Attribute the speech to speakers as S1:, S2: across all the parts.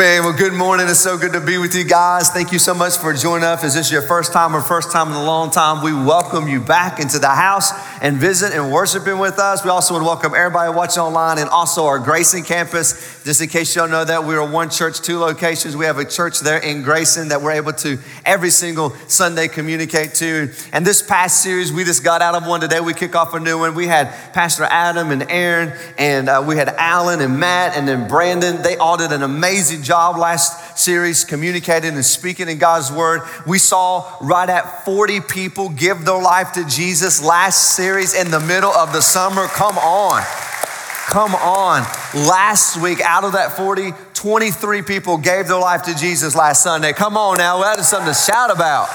S1: Well, good morning. It's so good to be with you guys. Thank you so much for joining us. Is this your first time or first time in a long time? We welcome you back into the house and visit and worshiping with us. We also want to welcome everybody watching online and also our Grayson campus. Just in case you don't know that, we are one church, two locations. We have a church there in Grayson that we're able to every single Sunday communicate to. And this past series, we just got out of one today. We kick off a new one. We had Pastor Adam and Aaron, and uh, we had Alan and Matt, and then Brandon. They all did an amazing job last series communicating and speaking in God's word. We saw right at 40 people give their life to Jesus last series in the middle of the summer. Come on. Come on. Last week, out of that 40, 23 people gave their life to Jesus last Sunday. Come on now, that is something to shout about.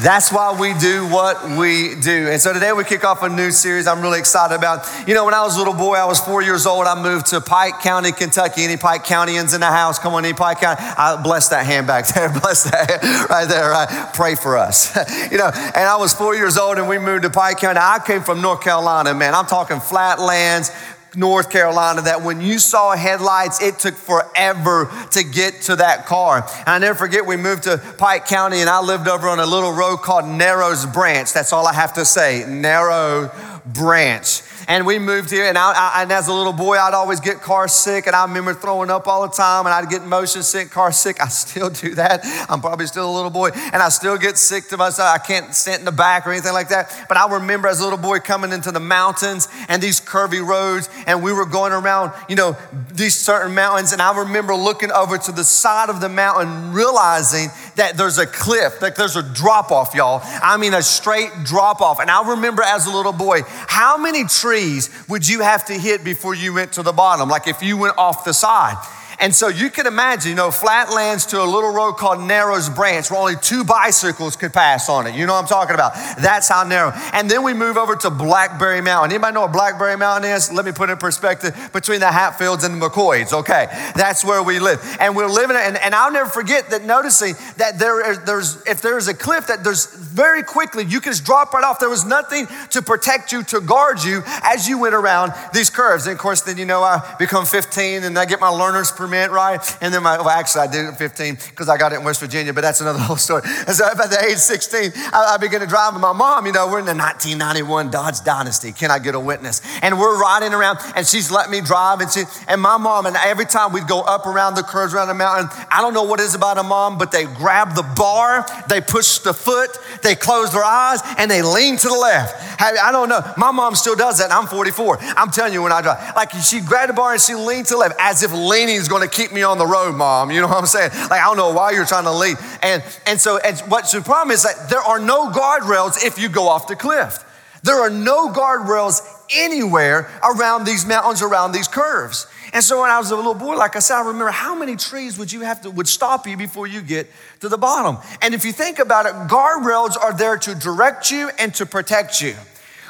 S1: That's why we do what we do. And so today we kick off a new series I'm really excited about. You know, when I was a little boy, I was four years old, I moved to Pike County, Kentucky. Any Pike Countyans in the house? Come on, any Pike County? I bless that hand back there. Bless that right there. Right? Pray for us. you know, and I was four years old and we moved to Pike County. I came from North Carolina, man. I'm talking flatlands, North Carolina that when you saw headlights, it took forever to get to that car. And I never forget, we moved to Pike County and I lived over on a little road called Narrows Branch. That's all I have to say, Narrow Branch and we moved here. And, I, I, and as a little boy, I'd always get car sick, and I remember throwing up all the time, and I'd get motion sick, car sick. I still do that. I'm probably still a little boy, and I still get sick to myself. I can't sit in the back or anything like that. But I remember as a little boy coming into the mountains and these curvy roads, and we were going around, you know, these certain mountains, and I remember looking over to the side of the mountain, realizing that there's a cliff, like there's a drop off, y'all. I mean, a straight drop off. And I remember as a little boy, how many trees would you have to hit before you went to the bottom? Like if you went off the side. And so you can imagine, you know, flatlands to a little road called Narrows Branch where only two bicycles could pass on it. You know what I'm talking about? That's how narrow. And then we move over to Blackberry Mountain. Anybody know what Blackberry Mountain is? Let me put it in perspective between the Hatfields and the McCoys. Okay, that's where we live. And we're living, and, and I'll never forget that noticing that there, there's, if there's a cliff that there's very quickly, you can just drop right off. There was nothing to protect you, to guard you as you went around these curves. And of course, then, you know, I become 15 and I get my learner's permit right? And then my, well, actually, I did it at 15 because I got it in West Virginia, but that's another whole story. And so at the age 16, I, I began to drive with my mom. You know, we're in the 1991 Dodge Dynasty. Can I get a witness? And we're riding around, and she's let me drive. And, she, and my mom, and every time we'd go up around the curves around the mountain, I don't know what is about a mom, but they grab the bar, they push the foot, they close their eyes, and they lean to the left. I don't know. My mom still does that, I'm 44. I'm telling you when I drive. Like she grabbed the bar and she leaned to the left as if leaning is going to keep me on the road, mom. You know what I'm saying? Like, I don't know why you're trying to lead. And, and so, and what's the problem is that there are no guardrails if you go off the cliff. There are no guardrails anywhere around these mountains, around these curves. And so when I was a little boy, like I said, I remember how many trees would you have to would stop you before you get to the bottom. And if you think about it, guardrails are there to direct you and to protect you.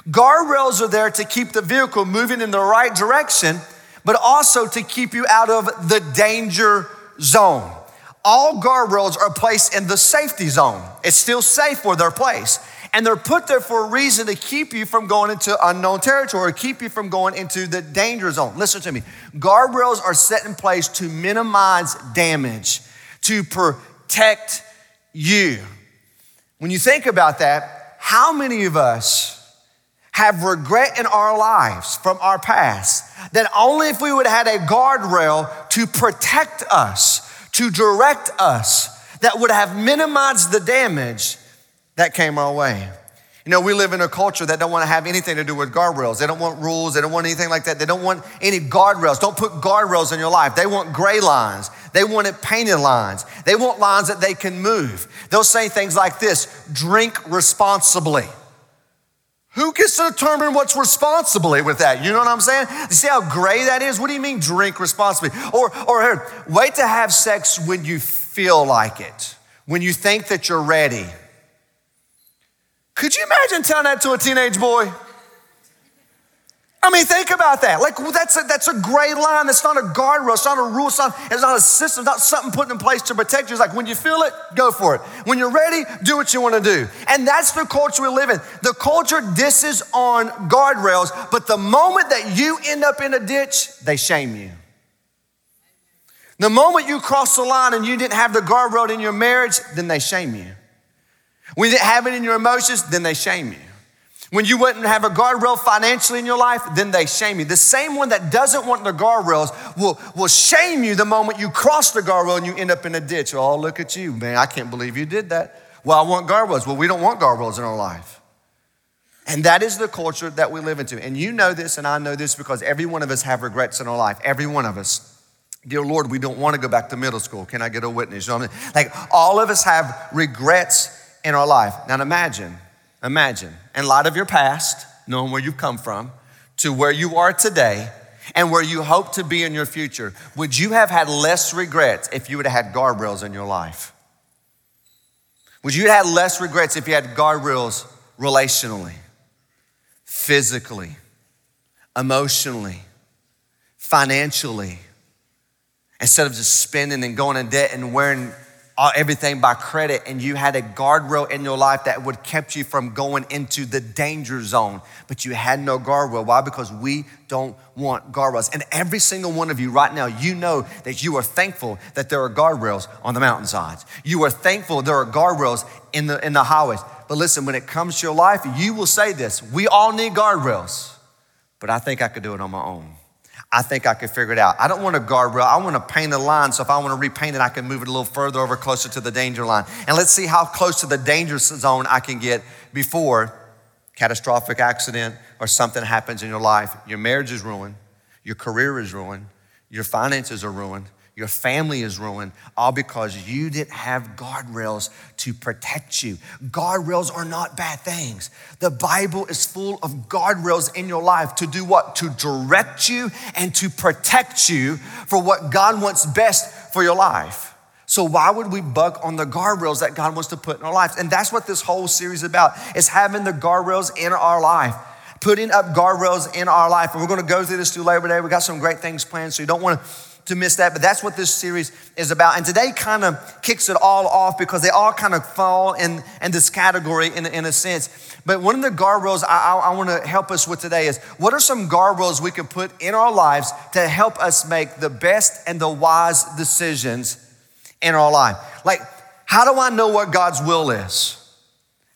S1: Guardrails are there to keep the vehicle moving in the right direction but also to keep you out of the danger zone. All guardrails are placed in the safety zone. It's still safe where they're placed. And they're put there for a reason to keep you from going into unknown territory, keep you from going into the danger zone. Listen to me. Guardrails are set in place to minimize damage, to protect you. When you think about that, how many of us have regret in our lives from our past that only if we would have had a guardrail to protect us, to direct us, that would have minimized the damage that came our way. You know, we live in a culture that don't want to have anything to do with guardrails. They don't want rules. They don't want anything like that. They don't want any guardrails. Don't put guardrails in your life. They want gray lines. They want it painted lines. They want lines that they can move. They'll say things like this drink responsibly. Who gets to determine what's responsibly with that? You know what I'm saying? You see how gray that is? What do you mean drink responsibly? Or, or wait to have sex when you feel like it, when you think that you're ready. Could you imagine telling that to a teenage boy? I mean, think about that. Like, that's a, that's a gray line. That's not a guardrail. It's not a rule. It's not, it's not a system. It's not something put in place to protect you. It's like when you feel it, go for it. When you're ready, do what you want to do. And that's the culture we live in. The culture disses on guardrails, but the moment that you end up in a ditch, they shame you. The moment you cross the line and you didn't have the guardrail in your marriage, then they shame you. When you didn't have it in your emotions, then they shame you. When you wouldn't have a guardrail financially in your life, then they shame you. The same one that doesn't want the guardrails will, will shame you the moment you cross the guardrail and you end up in a ditch. Oh, look at you, man. I can't believe you did that. Well, I want guardrails. Well, we don't want guardrails in our life. And that is the culture that we live into. And you know this, and I know this because every one of us have regrets in our life. Every one of us. Dear Lord, we don't want to go back to middle school. Can I get a witness? You know I mean? Like all of us have regrets in our life. Now imagine Imagine, in light of your past, knowing where you've come from, to where you are today, and where you hope to be in your future, would you have had less regrets if you would have had guardrails in your life? Would you have had less regrets if you had guardrails relationally, physically, emotionally, financially, instead of just spending and going in debt and wearing everything by credit and you had a guardrail in your life that would kept you from going into the danger zone. But you had no guardrail. Why? Because we don't want guardrails. And every single one of you right now you know that you are thankful that there are guardrails on the mountainsides. You are thankful there are guardrails in the in the highways. But listen when it comes to your life you will say this we all need guardrails. But i think i could do it on my own I think I could figure it out. I don't want a guardrail. I want to paint a line. So if I want to repaint it, I can move it a little further over closer to the danger line. And let's see how close to the danger zone I can get before catastrophic accident or something happens in your life. Your marriage is ruined. Your career is ruined. Your finances are ruined. Your family is ruined, all because you didn't have guardrails to protect you. Guardrails are not bad things. The Bible is full of guardrails in your life to do what? To direct you and to protect you for what God wants best for your life. So why would we buck on the guardrails that God wants to put in our lives? And that's what this whole series is about, is having the guardrails in our life putting up guardrails in our life. And we're going to go through this through Labor Day. We got some great things planned, so you don't want to to miss that, but that's what this series is about. And today kind of kicks it all off because they all kind of fall in, in this category in, in a sense. But one of the guardrails I, I, I want to help us with today is what are some guardrails we can put in our lives to help us make the best and the wise decisions in our life? Like, how do I know what God's will is?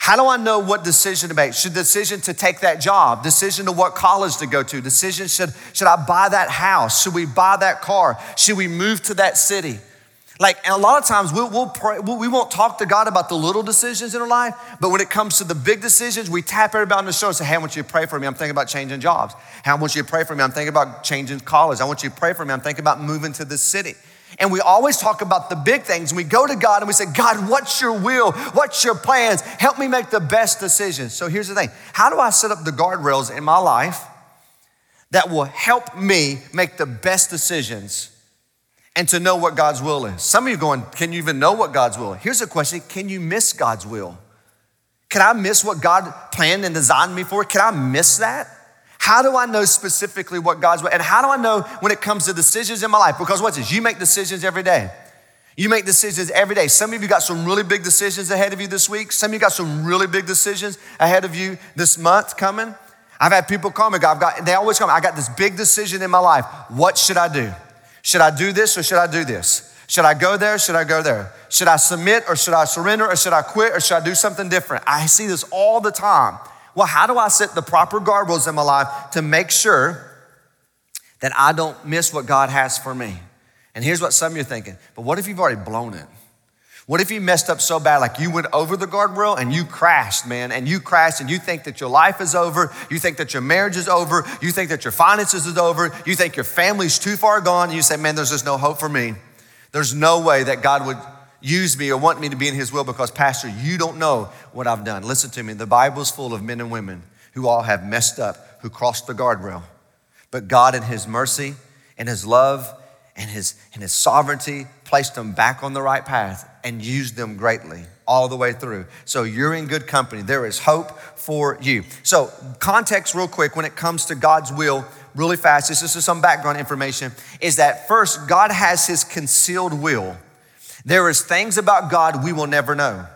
S1: How do I know what decision to make? Should decision to take that job, decision to what college to go to, decision should, should I buy that house? Should we buy that car? Should we move to that city? Like, and a lot of times we'll, we'll pray, we won't talk to God about the little decisions in our life, but when it comes to the big decisions, we tap everybody on the shoulder and say, Hey, I want you to pray for me. I'm thinking about changing jobs. Hey, I want you to pray for me. I'm thinking about changing college. I want you to pray for me. I'm thinking about moving to this city. And we always talk about the big things. We go to God and we say, God, what's your will? What's your plans? Help me make the best decisions. So here's the thing how do I set up the guardrails in my life that will help me make the best decisions and to know what God's will is? Some of you going, Can you even know what God's will? Here's a question Can you miss God's will? Can I miss what God planned and designed me for? Can I miss that? How do I know specifically what God's will? And how do I know when it comes to decisions in my life? Because what's this? You make decisions every day. You make decisions every day. Some of you got some really big decisions ahead of you this week. Some of you got some really big decisions ahead of you this month coming. I've had people call me, I've got, they always come, I got this big decision in my life. What should I do? Should I do this or should I do this? Should I go there? Should I go there? Should I submit or should I surrender or should I quit or should I do something different? I see this all the time well, how do I set the proper guardrails in my life to make sure that I don't miss what God has for me? And here's what some of you are thinking, but what if you've already blown it? What if you messed up so bad, like you went over the guardrail and you crashed, man, and you crashed and you think that your life is over, you think that your marriage is over, you think that your finances is over, you think your family's too far gone, and you say, man, there's just no hope for me. There's no way that God would use me or want me to be in his will because, Pastor, you don't know what I've done. Listen to me. The Bible is full of men and women who all have messed up, who crossed the guardrail. But God, in his mercy and his love and his, and his sovereignty, placed them back on the right path and used them greatly all the way through. So you're in good company. There is hope for you. So, context, real quick, when it comes to God's will, really fast, this is some background information, is that first, God has his concealed will there is things about God we will never know.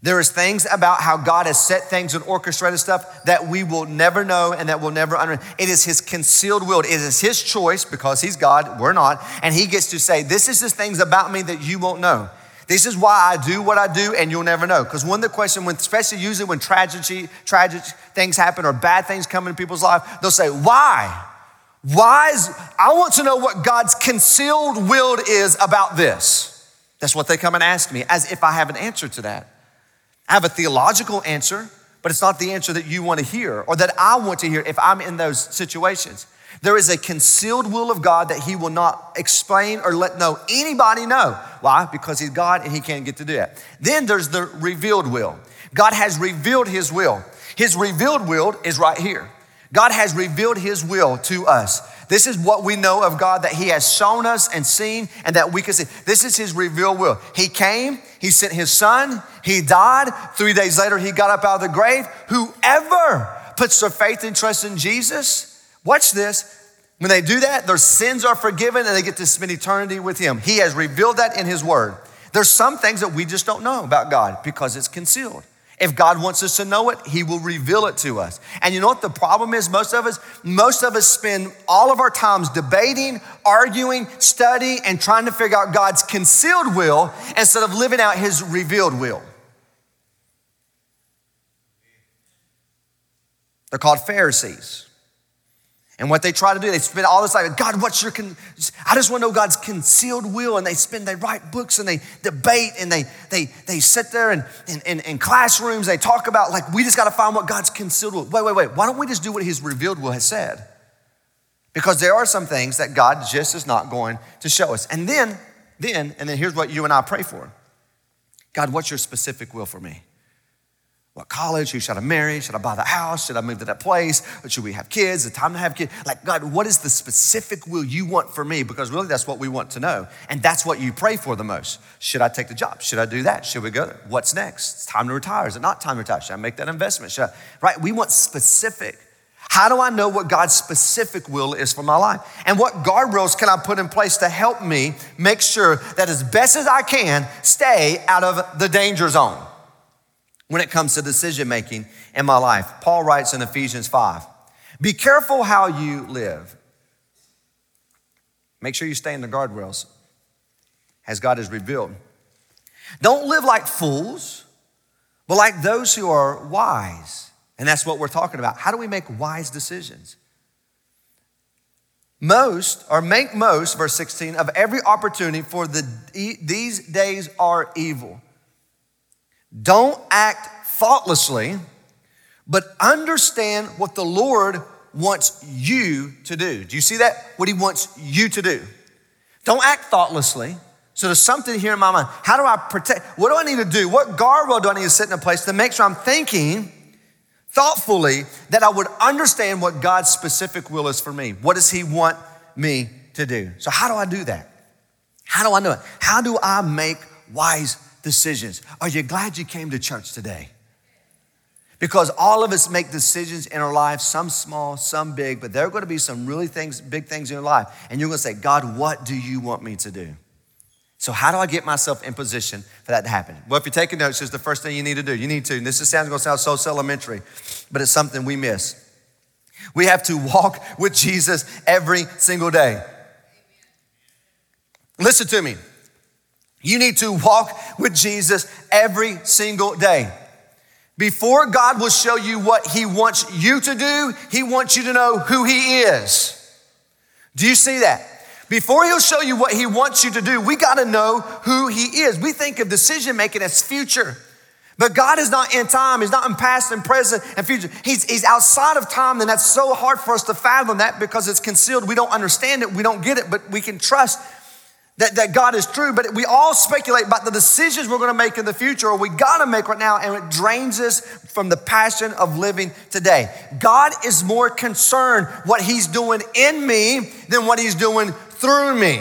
S1: There is things about how God has set things and orchestrated stuff that we will never know and that we'll never understand. It is his concealed will. It is his choice because he's God, we're not. And he gets to say, this is just things about me that you won't know. This is why I do what I do and you'll never know. Because one of the questions, when, especially usually when tragedy, tragic things happen or bad things come into people's life, they'll say, why? Why is, I want to know what God's concealed will is about this. That's what they come and ask me as if I have an answer to that. I have a theological answer, but it's not the answer that you want to hear or that I want to hear if I'm in those situations. There is a concealed will of God that He will not explain or let know anybody know. Why? Because He's God and He can't get to do that. Then there's the revealed will. God has revealed His will. His revealed will is right here. God has revealed His will to us. This is what we know of God that He has shown us and seen and that we can see. This is His revealed will. He came, He sent His Son, He died. Three days later, He got up out of the grave. Whoever puts their faith and trust in Jesus, watch this. When they do that, their sins are forgiven and they get to spend eternity with Him. He has revealed that in His Word. There's some things that we just don't know about God because it's concealed. If God wants us to know it, He will reveal it to us. And you know what the problem is? Most of us, most of us spend all of our times debating, arguing, studying, and trying to figure out God's concealed will instead of living out His revealed will. They're called Pharisees. And what they try to do, they spend all this time, God, what's your, con- I just want to know God's concealed will. And they spend, they write books and they debate and they, they, they sit there and in, in, classrooms, they talk about like, we just got to find what God's concealed will. Wait, wait, wait. Why don't we just do what his revealed will has said? Because there are some things that God just is not going to show us. And then, then, and then here's what you and I pray for. God, what's your specific will for me? What college? Who should I marry? Should I buy the house? Should I move to that place? Or should we have kids? The time to have kids? Like, God, what is the specific will you want for me? Because really, that's what we want to know. And that's what you pray for the most. Should I take the job? Should I do that? Should we go there? What's next? It's time to retire. Is it not time to retire? Should I make that investment? Should I, right? We want specific. How do I know what God's specific will is for my life? And what guardrails can I put in place to help me make sure that as best as I can, stay out of the danger zone? When it comes to decision making in my life. Paul writes in Ephesians 5 Be careful how you live. Make sure you stay in the guardrails as God has revealed. Don't live like fools, but like those who are wise. And that's what we're talking about. How do we make wise decisions? Most, or make most, verse 16, of every opportunity for the, these days are evil. Don't act thoughtlessly, but understand what the Lord wants you to do. Do you see that? What He wants you to do. Don't act thoughtlessly. So there's something here in my mind. How do I protect? What do I need to do? What guardrail do I need to set in a place to make sure I'm thinking thoughtfully that I would understand what God's specific will is for me? What does He want me to do? So how do I do that? How do I know it? How do I make wise decisions. Are you glad you came to church today? Because all of us make decisions in our life, some small, some big, but there are going to be some really things, big things in your life. And you're going to say, God, what do you want me to do? So, how do I get myself in position for that to happen? Well, if you're taking notes, here's the first thing you need to do. You need to, and this is sounds going to sound so elementary, but it's something we miss. We have to walk with Jesus every single day. Listen to me. You need to walk with Jesus every single day. Before God will show you what He wants you to do, He wants you to know who He is. Do you see that? Before He'll show you what He wants you to do, we got to know who He is. We think of decision making as future. But God is not in time. He's not in past and present and future. He's, he's outside of time, and that's so hard for us to fathom that because it's concealed. We don't understand it, we don't get it, but we can trust that, that God is true, but we all speculate about the decisions we're gonna make in the future or we gotta make right now, and it drains us from the passion of living today. God is more concerned what He's doing in me than what He's doing through me.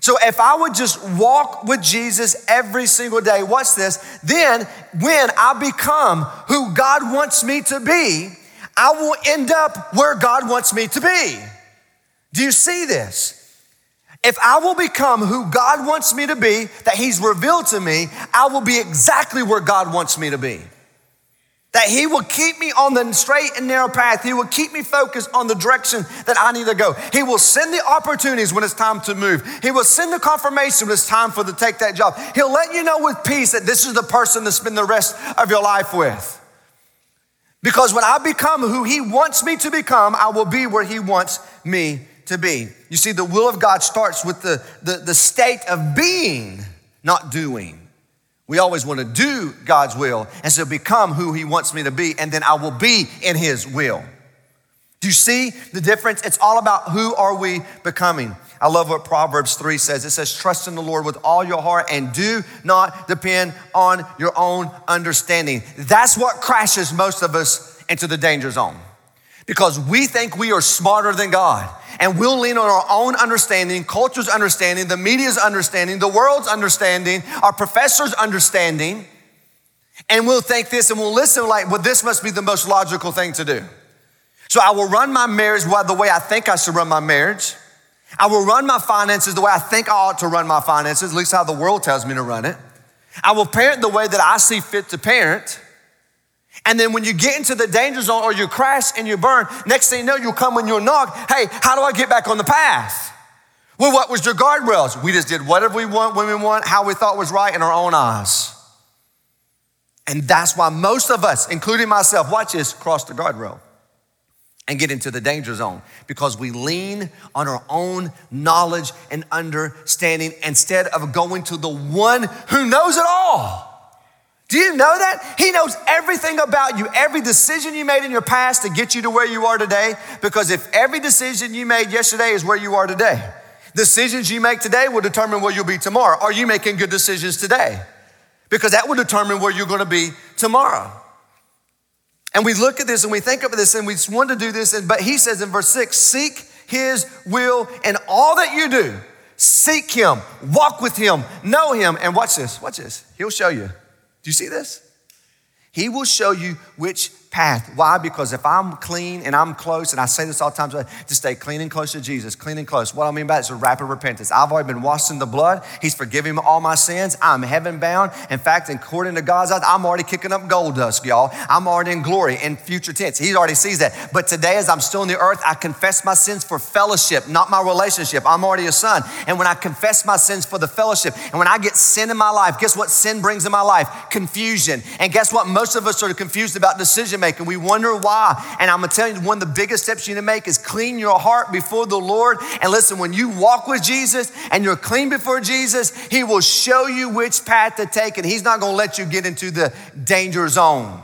S1: So if I would just walk with Jesus every single day, watch this, then when I become who God wants me to be, I will end up where God wants me to be. Do you see this? If I will become who God wants me to be, that He's revealed to me, I will be exactly where God wants me to be. That He will keep me on the straight and narrow path. He will keep me focused on the direction that I need to go. He will send the opportunities when it's time to move. He will send the confirmation when it's time for to take that job. He'll let you know with peace that this is the person to spend the rest of your life with. Because when I become who He wants me to become, I will be where He wants me to be. You see, the will of God starts with the, the, the state of being, not doing. We always want to do God's will and so become who He wants me to be, and then I will be in His will. Do you see the difference? It's all about who are we becoming. I love what Proverbs 3 says. It says, Trust in the Lord with all your heart and do not depend on your own understanding. That's what crashes most of us into the danger zone because we think we are smarter than God. And we'll lean on our own understanding, culture's understanding, the media's understanding, the world's understanding, our professor's understanding. And we'll think this and we'll listen like, well, this must be the most logical thing to do. So I will run my marriage the way I think I should run my marriage. I will run my finances the way I think I ought to run my finances, at least how the world tells me to run it. I will parent the way that I see fit to parent. And then when you get into the danger zone or you crash and you burn, next thing you know, you'll come when you'll knock, hey, how do I get back on the path? Well, what was your guardrails? We just did whatever we want, when we want, how we thought was right in our own eyes. And that's why most of us, including myself, watch this, cross the guardrail and get into the danger zone because we lean on our own knowledge and understanding instead of going to the one who knows it all. Do you know that? He knows everything about you, every decision you made in your past to get you to where you are today. Because if every decision you made yesterday is where you are today, decisions you make today will determine where you'll be tomorrow. Are you making good decisions today? Because that will determine where you're going to be tomorrow. And we look at this and we think of this and we want to do this. And, but he says in verse six, seek his will in all that you do. Seek him, walk with him, know him. And watch this, watch this. He'll show you. Do you see this? He will show you which path. Why? Because if I'm clean and I'm close, and I say this all the time, to stay clean and close to Jesus, clean and close. What I mean by that is a rapid repentance. I've already been washed in the blood. He's forgiven me all my sins. I'm heaven bound. In fact, according to God's eyes, I'm already kicking up gold dust, y'all. I'm already in glory in future tense. He already sees that. But today, as I'm still in the earth, I confess my sins for fellowship, not my relationship. I'm already a son. And when I confess my sins for the fellowship, and when I get sin in my life, guess what sin brings in my life? Confusion. And guess what? Most of us are confused about decision making. We wonder why. And I'm gonna tell you, one of the biggest steps you need to make is clean your heart before the Lord. And listen, when you walk with Jesus and you're clean before Jesus, He will show you which path to take, and He's not gonna let you get into the danger zone.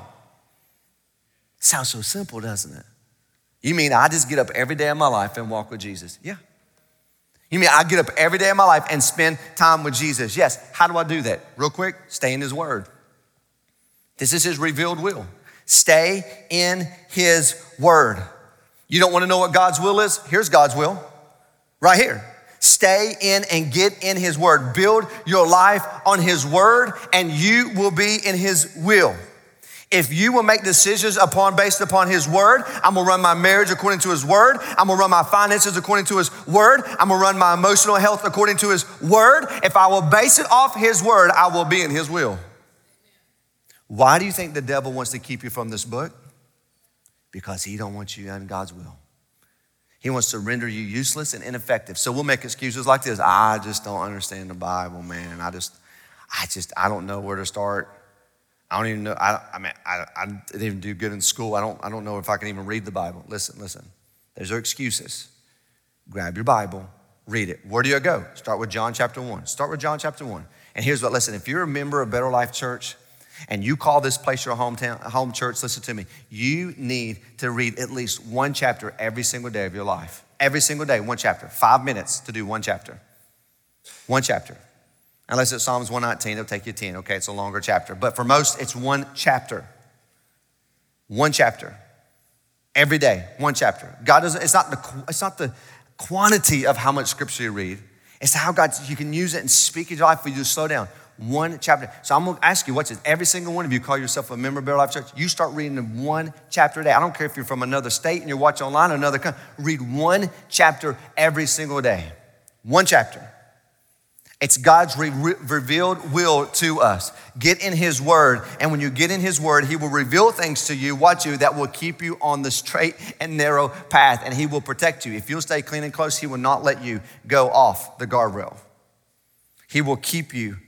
S1: Sounds so simple, doesn't it? You mean I just get up every day of my life and walk with Jesus? Yeah. You mean I get up every day of my life and spend time with Jesus? Yes. How do I do that? Real quick, stay in His Word. This is His revealed will. Stay in His Word. You don't want to know what God's will is? Here's God's will right here. Stay in and get in His Word. Build your life on His Word, and you will be in His will. If you will make decisions upon based upon his word, I'm gonna run my marriage according to his word. I'm gonna run my finances according to his word. I'm gonna run my emotional health according to his word. If I will base it off his word, I will be in his will. Why do you think the devil wants to keep you from this book? Because he don't want you in God's will. He wants to render you useless and ineffective. So we'll make excuses like this. I just don't understand the Bible, man. I just, I just, I don't know where to start. I don't even know. I, I mean, I, I didn't even do good in school. I don't, I don't know if I can even read the Bible. Listen, listen. There's our excuses. Grab your Bible, read it. Where do you go? Start with John chapter 1. Start with John chapter 1. And here's what, listen, if you're a member of Better Life Church, and you call this place your hometown, home church, listen to me. You need to read at least one chapter every single day of your life. Every single day, one chapter. Five minutes to do one chapter. One chapter. Unless it's Psalms 119, it'll take you 10. Okay, it's a longer chapter. But for most, it's one chapter. One chapter. Every day, one chapter. God doesn't, it's not the, it's not the quantity of how much scripture you read. It's how God, you can use it and speak in your life, but you just slow down. One chapter. So I'm gonna ask you, what's it? Every single one of you call yourself a member of Better Life Church. You start reading one chapter a day. I don't care if you're from another state and you're watching online or another country. Read one chapter every single day. One chapter. It's God's re- revealed will to us. Get in His Word, and when you get in His Word, He will reveal things to you, watch you, that will keep you on the straight and narrow path, and He will protect you. If you'll stay clean and close, He will not let you go off the guardrail. He will keep you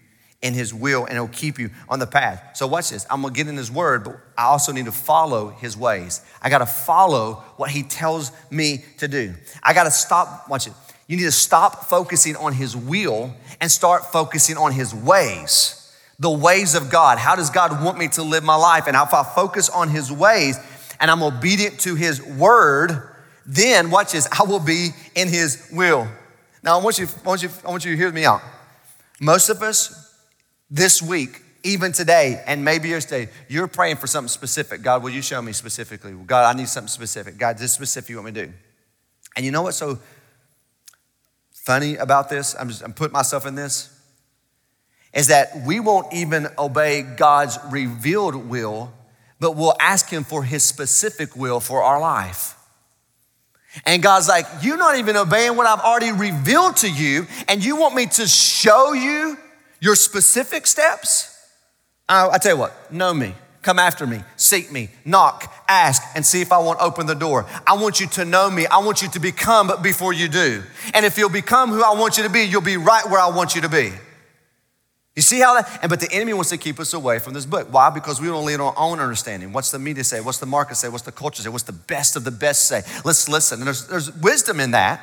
S1: in His will, and He'll keep you on the path. So, watch this. I'm gonna get in His Word, but I also need to follow His ways. I gotta follow what He tells me to do. I gotta stop, watch it you need to stop focusing on his will and start focusing on his ways. The ways of God. How does God want me to live my life? And if I focus on his ways and I'm obedient to his word, then watch this, I will be in his will. Now I want you, I want you, I want you to hear me out. Most of us this week, even today, and maybe yesterday, you're praying for something specific. God, will you show me specifically? God, I need something specific. God, this specific you want me to do. And you know what's so funny about this, I'm, just, I'm putting myself in this, is that we won't even obey God's revealed will, but we'll ask Him for His specific will for our life. And God's like, You're not even obeying what I've already revealed to you, and you want me to show you your specific steps? I, I tell you what, know me. Come after me, seek me, knock, ask, and see if I won't open the door. I want you to know me. I want you to become before you do. And if you'll become who I want you to be, you'll be right where I want you to be. You see how that? And but the enemy wants to keep us away from this book. Why? Because we don't lean on our own understanding. What's the media say? What's the market say? What's the culture say? What's the best of the best say? Let's listen. And there's, there's wisdom in that.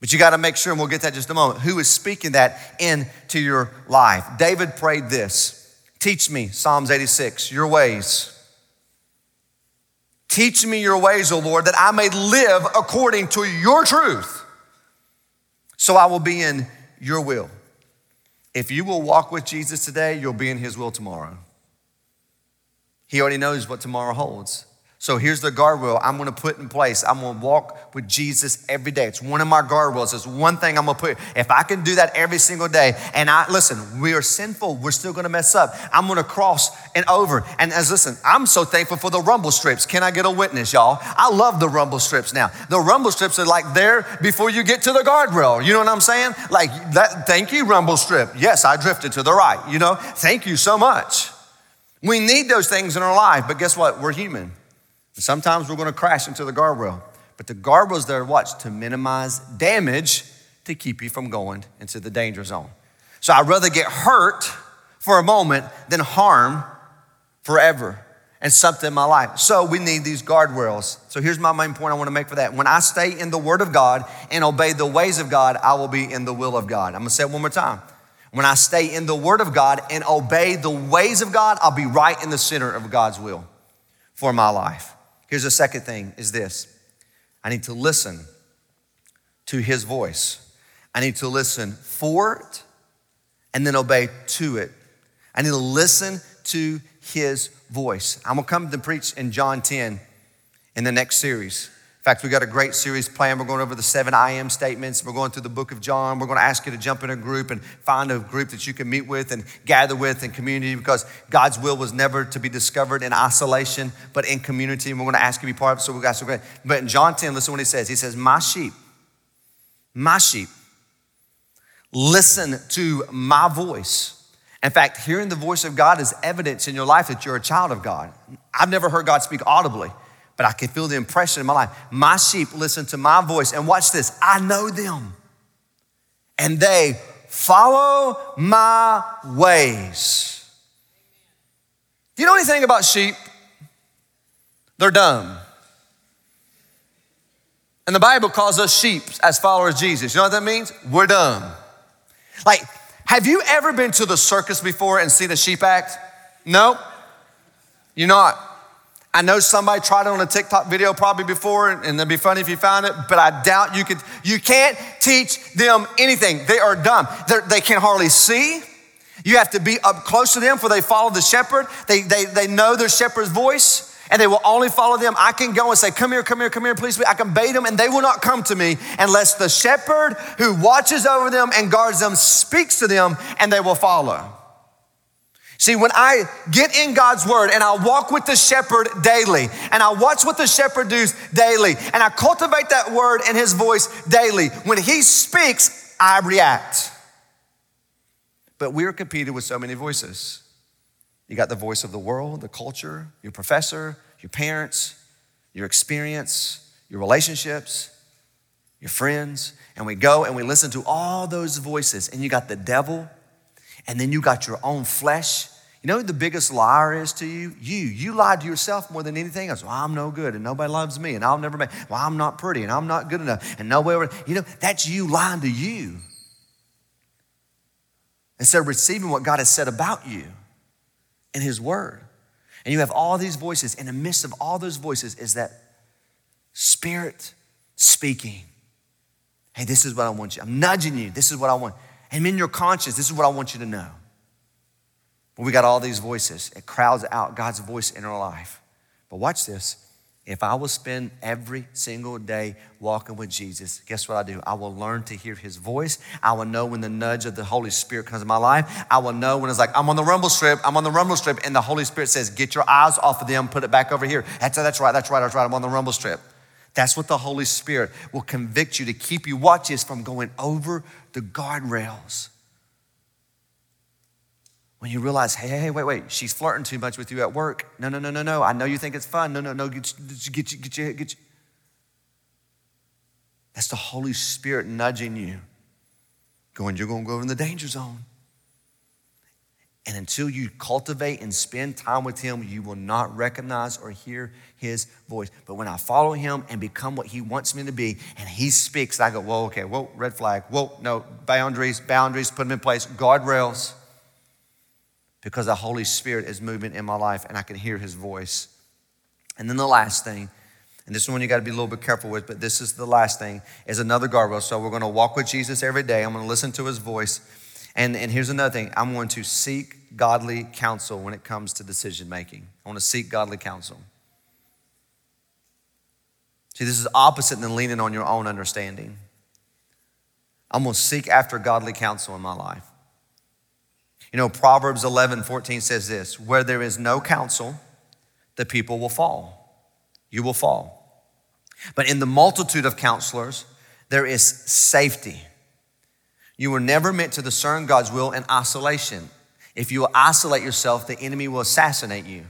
S1: But you got to make sure, and we'll get that just a moment, who is speaking that into your life. David prayed this. Teach me, Psalms 86, your ways. Teach me your ways, O Lord, that I may live according to your truth. So I will be in your will. If you will walk with Jesus today, you'll be in his will tomorrow. He already knows what tomorrow holds. So here's the guardrail I'm gonna put in place. I'm gonna walk with Jesus every day. It's one of my guardrails. It's one thing I'm gonna put. If I can do that every single day, and I listen, we are sinful, we're still gonna mess up. I'm gonna cross and over. And as listen, I'm so thankful for the rumble strips. Can I get a witness, y'all? I love the rumble strips now. The rumble strips are like there before you get to the guardrail. You know what I'm saying? Like that, thank you, rumble strip. Yes, I drifted to the right, you know. Thank you so much. We need those things in our life, but guess what? We're human. Sometimes we're going to crash into the guardrail, but the guardrail's there, watch, to minimize damage to keep you from going into the danger zone. So I'd rather get hurt for a moment than harm forever and something in my life. So we need these guardrails. So here's my main point I want to make for that. When I stay in the Word of God and obey the ways of God, I will be in the will of God. I'm going to say it one more time. When I stay in the Word of God and obey the ways of God, I'll be right in the center of God's will for my life. Here's the second thing is this. I need to listen to his voice. I need to listen for it and then obey to it. I need to listen to his voice. I'm gonna come to preach in John 10 in the next series fact, we got a great series planned. We're going over the seven I am statements. We're going through the book of John. We're going to ask you to jump in a group and find a group that you can meet with and gather with in community because God's will was never to be discovered in isolation, but in community. And we're going to ask you to be part of it. So we got so great. But in John 10, listen to what he says. He says, My sheep, my sheep, listen to my voice. In fact, hearing the voice of God is evidence in your life that you're a child of God. I've never heard God speak audibly but I can feel the impression in my life. My sheep listen to my voice, and watch this I know them, and they follow my ways. Do you know anything about sheep? They're dumb. And the Bible calls us sheep as followers of Jesus. You know what that means? We're dumb. Like, have you ever been to the circus before and seen a sheep act? No? You're not. I know somebody tried it on a TikTok video probably before, and it'd be funny if you found it, but I doubt you could. You can't teach them anything. They are dumb. They're, they can hardly see. You have to be up close to them for they follow the shepherd. They, they, they know their shepherd's voice, and they will only follow them. I can go and say, Come here, come here, come here, please. I can bait them, and they will not come to me unless the shepherd who watches over them and guards them speaks to them, and they will follow. See, when I get in God's word and I walk with the shepherd daily and I watch what the shepherd does daily and I cultivate that word and his voice daily, when he speaks, I react. But we're competing with so many voices. You got the voice of the world, the culture, your professor, your parents, your experience, your relationships, your friends. And we go and we listen to all those voices. And you got the devil, and then you got your own flesh. You know who the biggest liar is to you? You. You lied to yourself more than anything else. Well, I'm no good and nobody loves me and I'll never make. Well, I'm not pretty and I'm not good enough and nobody. You know, that's you lying to you. Instead of receiving what God has said about you in His Word. And you have all these voices. In the midst of all those voices is that Spirit speaking. Hey, this is what I want you. I'm nudging you. This is what I want. And in your conscience, this is what I want you to know. We got all these voices. It crowds out God's voice in our life. But watch this. If I will spend every single day walking with Jesus, guess what I do? I will learn to hear his voice. I will know when the nudge of the Holy Spirit comes in my life. I will know when it's like, I'm on the rumble strip, I'm on the rumble strip, and the Holy Spirit says, Get your eyes off of them, put it back over here. That's, that's right, that's right, that's right, I'm on the rumble strip. That's what the Holy Spirit will convict you to keep you, watch this, from going over the guardrails. When you realize, hey, hey, hey, wait, wait, she's flirting too much with you at work. No, no, no, no, no. I know you think it's fun. No, no, no. Get, get, get, get, you, get you. That's the Holy Spirit nudging you, going, you're going to go in the danger zone. And until you cultivate and spend time with Him, you will not recognize or hear His voice. But when I follow Him and become what He wants me to be, and He speaks, I go, whoa, okay, whoa, red flag, whoa, no, boundaries, boundaries, put them in place, guardrails because the Holy Spirit is moving in my life and I can hear his voice. And then the last thing, and this is one you got to be a little bit careful with, but this is the last thing, is another guardrail. So we're going to walk with Jesus every day. I'm going to listen to his voice. And, and here's another thing I'm going to seek godly counsel when it comes to decision making. I want to seek godly counsel. See, this is opposite than leaning on your own understanding. I'm going to seek after godly counsel in my life. You know, Proverbs 11, 14 says this where there is no counsel, the people will fall. You will fall. But in the multitude of counselors, there is safety. You were never meant to discern God's will in isolation. If you isolate yourself, the enemy will assassinate you.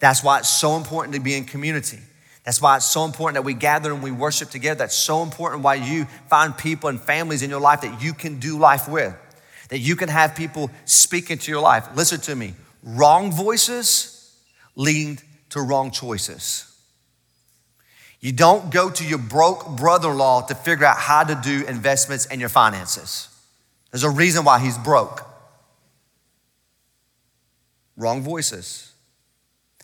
S1: That's why it's so important to be in community. That's why it's so important that we gather and we worship together. That's so important why you find people and families in your life that you can do life with that you can have people speak into your life. Listen to me wrong voices lead to wrong choices. You don't go to your broke brother in law to figure out how to do investments and your finances. There's a reason why he's broke. Wrong voices.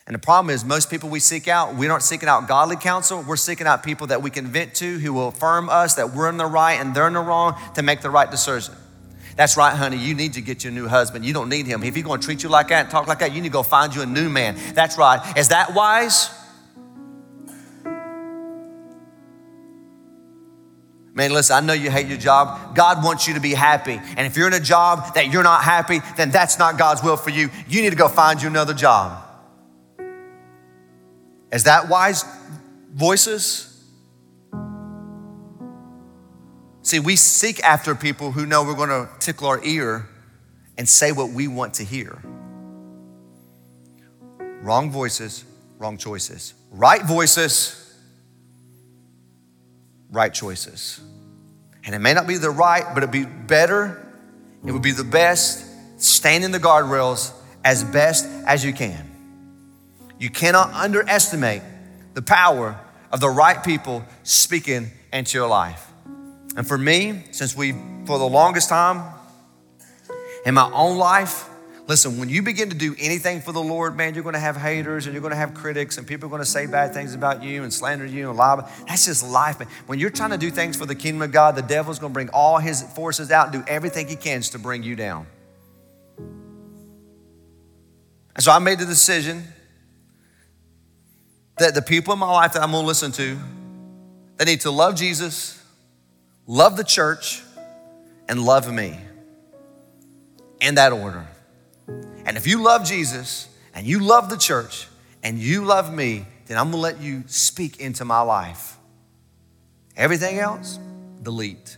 S1: And the problem is, most people we seek out, we aren't seeking out godly counsel. We're seeking out people that we can vent to who will affirm us that we're in the right and they're in the wrong to make the right decision. That's right, honey. You need to get your new husband. You don't need him. If he's going to treat you like that and talk like that, you need to go find you a new man. That's right. Is that wise? Man, listen, I know you hate your job. God wants you to be happy. And if you're in a job that you're not happy, then that's not God's will for you. You need to go find you another job. Is that wise voices? See, we seek after people who know we're going to tickle our ear and say what we want to hear. Wrong voices, wrong choices. Right voices, right choices. And it may not be the right, but it'd be better, it would be the best. Stand in the guardrails as best as you can. You cannot underestimate the power of the right people speaking into your life. And for me, since we, for the longest time in my own life, listen, when you begin to do anything for the Lord, man, you're going to have haters and you're going to have critics and people are going to say bad things about you and slander you and lie. That's just life. Man. When you're trying to do things for the kingdom of God, the devil's going to bring all his forces out and do everything he can to bring you down. And so I made the decision that the people in my life that I'm going to listen to, they need to love Jesus love the church, and love me. In that order. And if you love Jesus and you love the church and you love me, then I'm gonna let you speak into my life. Everything else, delete.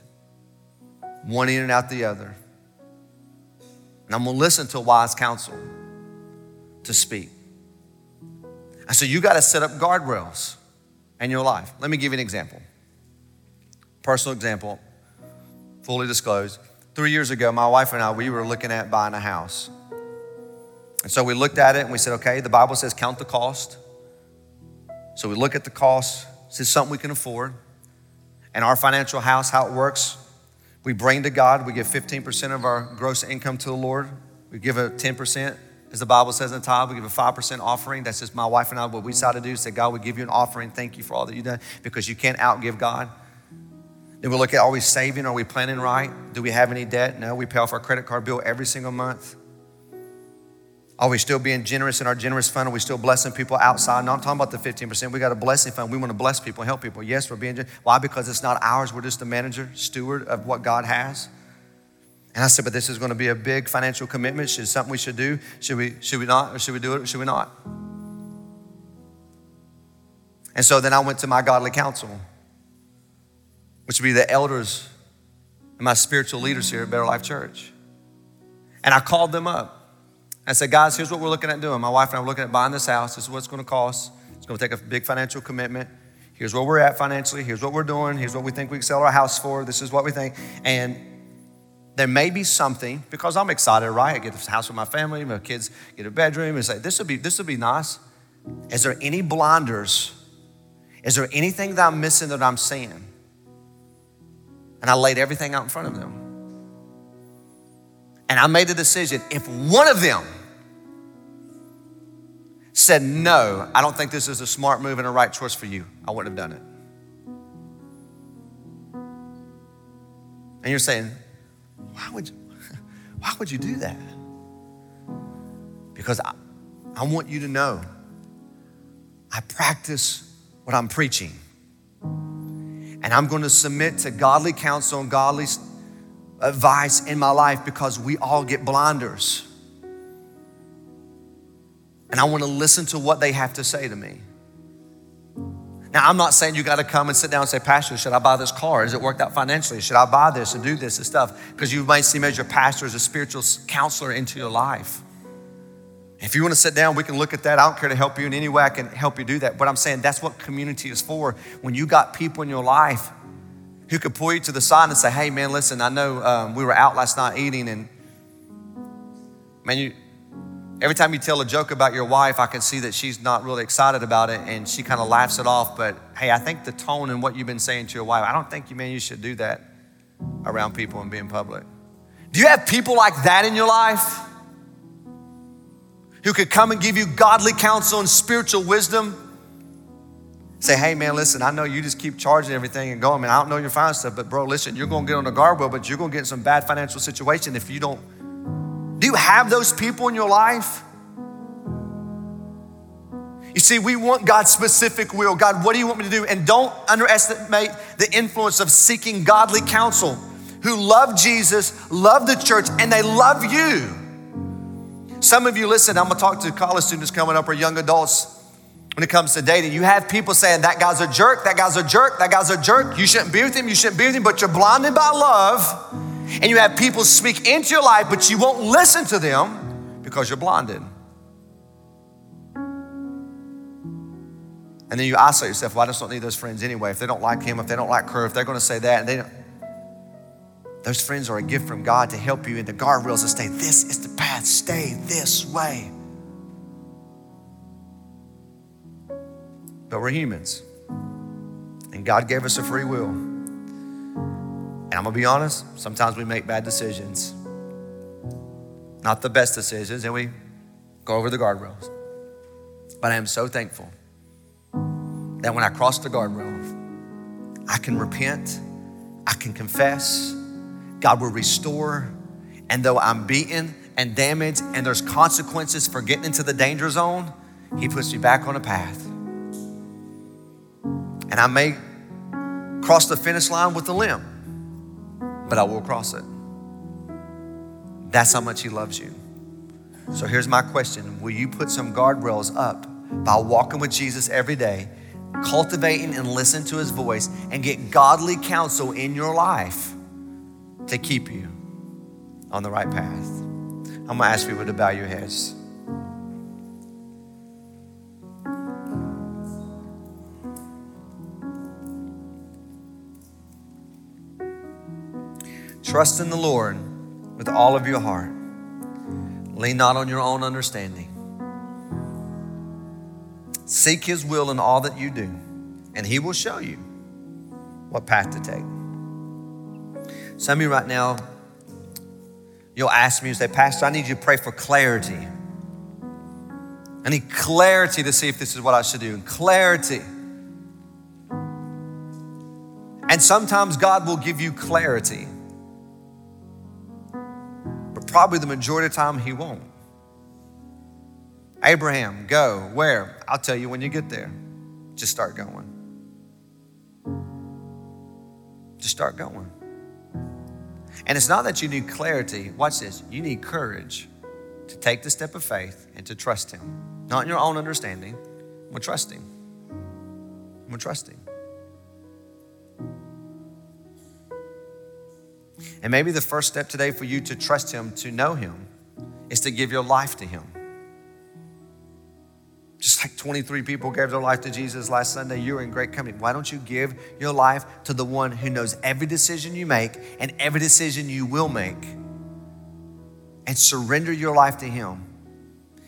S1: One in and out the other. And I'm gonna listen to wise counsel to speak. And so you gotta set up guardrails in your life. Let me give you an example. Personal example, fully disclosed. Three years ago, my wife and I, we were looking at buying a house. And so we looked at it and we said, okay, the Bible says count the cost. So we look at the cost. Is this something we can afford? And our financial house, how it works, we bring to God, we give 15% of our gross income to the Lord. We give a 10%, as the Bible says in the tithe, we give a 5% offering. That's just my wife and I, what we decided to do. Say, God, we give you an offering. Thank you for all that you've done because you can't outgive God. Then we look at are we saving? Are we planning right? Do we have any debt? No, we pay off our credit card bill every single month. Are we still being generous in our generous fund? Are we still blessing people outside? No, I'm talking about the 15%. We got a blessing fund. We want to bless people, help people. Yes, we're being generous. Why? Because it's not ours. We're just the manager, steward of what God has. And I said, but this is going to be a big financial commitment. Should something we should do? Should we, should we not? Or should we do it? Or should we not? And so then I went to my godly counsel, which would be the elders and my spiritual leaders here at Better Life Church. And I called them up. I said, guys, here's what we're looking at doing. My wife and I are looking at buying this house. This is what it's going to cost. It's going to take a big financial commitment. Here's where we're at financially. Here's what we're doing. Here's what we think we can sell our house for. This is what we think. And there may be something because I'm excited, right? I get this house with my family. My kids get a bedroom and say, "This will be this will be nice." Is there any blinders? Is there anything that I'm missing that I'm seeing? And I laid everything out in front of them. And I made the decision if one of them said, No, I don't think this is a smart move and a right choice for you, I wouldn't have done it. And you're saying, Why would you, why would you do that? Because I, I want you to know I practice what I'm preaching. And I'm going to submit to godly counsel and godly advice in my life because we all get blinders and I want to listen to what they have to say to me. Now, I'm not saying you got to come and sit down and say, Pastor, should I buy this car? Has it worked out financially? Should I buy this and do this and stuff? Because you might see me as your pastor, as a spiritual counselor into your life. If you want to sit down, we can look at that. I don't care to help you in any way. I can help you do that. But I'm saying that's what community is for. When you got people in your life who could pull you to the side and say, hey, man, listen, I know um, we were out last night eating and, man, you, Every time you tell a joke about your wife, I can see that she's not really excited about it and she kind of laughs it off. But hey, I think the tone and what you've been saying to your wife, I don't think you, man, you should do that around people and be in public. Do you have people like that in your life? Who could come and give you godly counsel and spiritual wisdom? Say, hey man, listen, I know you just keep charging everything and going, man. I don't know your finance stuff, but bro, listen, you're gonna get on the guardrail, but you're gonna get in some bad financial situation if you don't do you have those people in your life? You see, we want God's specific will. God, what do you want me to do? And don't underestimate the influence of seeking godly counsel who love Jesus, love the church, and they love you. Some of you, listen, I'm gonna talk to college students coming up or young adults when it comes to dating. You have people saying, that guy's a jerk, that guy's a jerk, that guy's a jerk. You shouldn't be with him, you shouldn't be with him, but you're blinded by love and you have people speak into your life, but you won't listen to them because you're blinded. And then you isolate yourself. Well, I just don't need those friends anyway. If they don't like him, if they don't like her, if they're going to say that, and they don't, those friends are a gift from God to help you in the guardrails to stay. This is the path. Stay this way. But we're humans, and God gave us a free will. And I'm gonna be honest, sometimes we make bad decisions. Not the best decisions, and we go over the guardrails. But I am so thankful that when I cross the guardrail, I can repent, I can confess, God will restore. And though I'm beaten and damaged, and there's consequences for getting into the danger zone, He puts me back on a path. And I may cross the finish line with a limp but I will cross it. That's how much He loves you. So here's my question Will you put some guardrails up by walking with Jesus every day, cultivating and listen to his voice, and get godly counsel in your life to keep you on the right path? I'm gonna ask people to bow your heads. Trust in the Lord with all of your heart. Lean not on your own understanding. Seek His will in all that you do, and He will show you what path to take. Some of you right now, you'll ask me, you say, Pastor, I need you to pray for clarity. I need clarity to see if this is what I should do. Clarity. And sometimes God will give you clarity but probably the majority of the time he won't. Abraham, go. Where? I'll tell you when you get there. Just start going. Just start going. And it's not that you need clarity. Watch this. You need courage to take the step of faith and to trust Him. Not in your own understanding. To trust Him. To trust Him. And maybe the first step today for you to trust Him, to know Him, is to give your life to Him. Just like 23 people gave their life to Jesus last Sunday, you're in great company. Why don't you give your life to the one who knows every decision you make and every decision you will make and surrender your life to Him?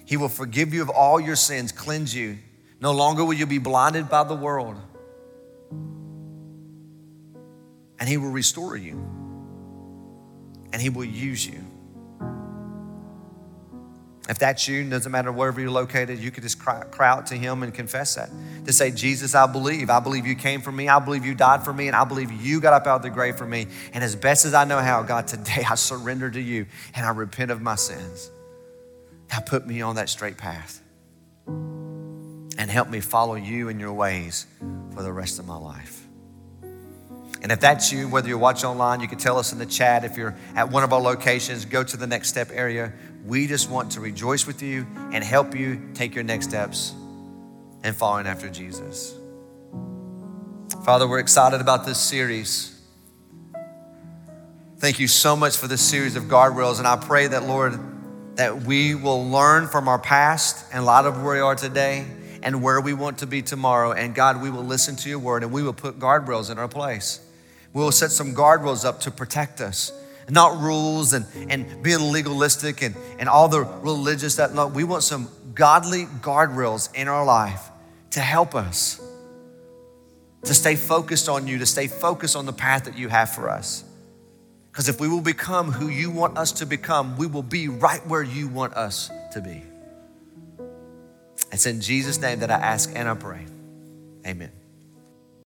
S1: He will forgive you of all your sins, cleanse you. No longer will you be blinded by the world. And He will restore you and He will use you. If that's you, doesn't matter wherever you're located, you could just cry, cry, out to Him and confess that. To say, Jesus, I believe. I believe you came for me. I believe you died for me. And I believe you got up out of the grave for me. And as best as I know how, God, today I surrender to you and I repent of my sins. Now put me on that straight path and help me follow you in your ways for the rest of my life. And if that's you, whether you're watching online, you can tell us in the chat. If you're at one of our locations, go to the next step area. We just want to rejoice with you and help you take your next steps and following after Jesus. Father, we're excited about this series. Thank you so much for this series of guardrails. And I pray that, Lord, that we will learn from our past and a lot of where we are today and where we want to be tomorrow. And God, we will listen to your word and we will put guardrails in our place. We'll set some guardrails up to protect us. Not rules and, and being legalistic and, and all the religious that no, we want some godly guardrails in our life to help us to stay focused on you, to stay focused on the path that you have for us. Because if we will become who you want us to become, we will be right where you want us to be. It's in Jesus' name that I ask and I pray. Amen.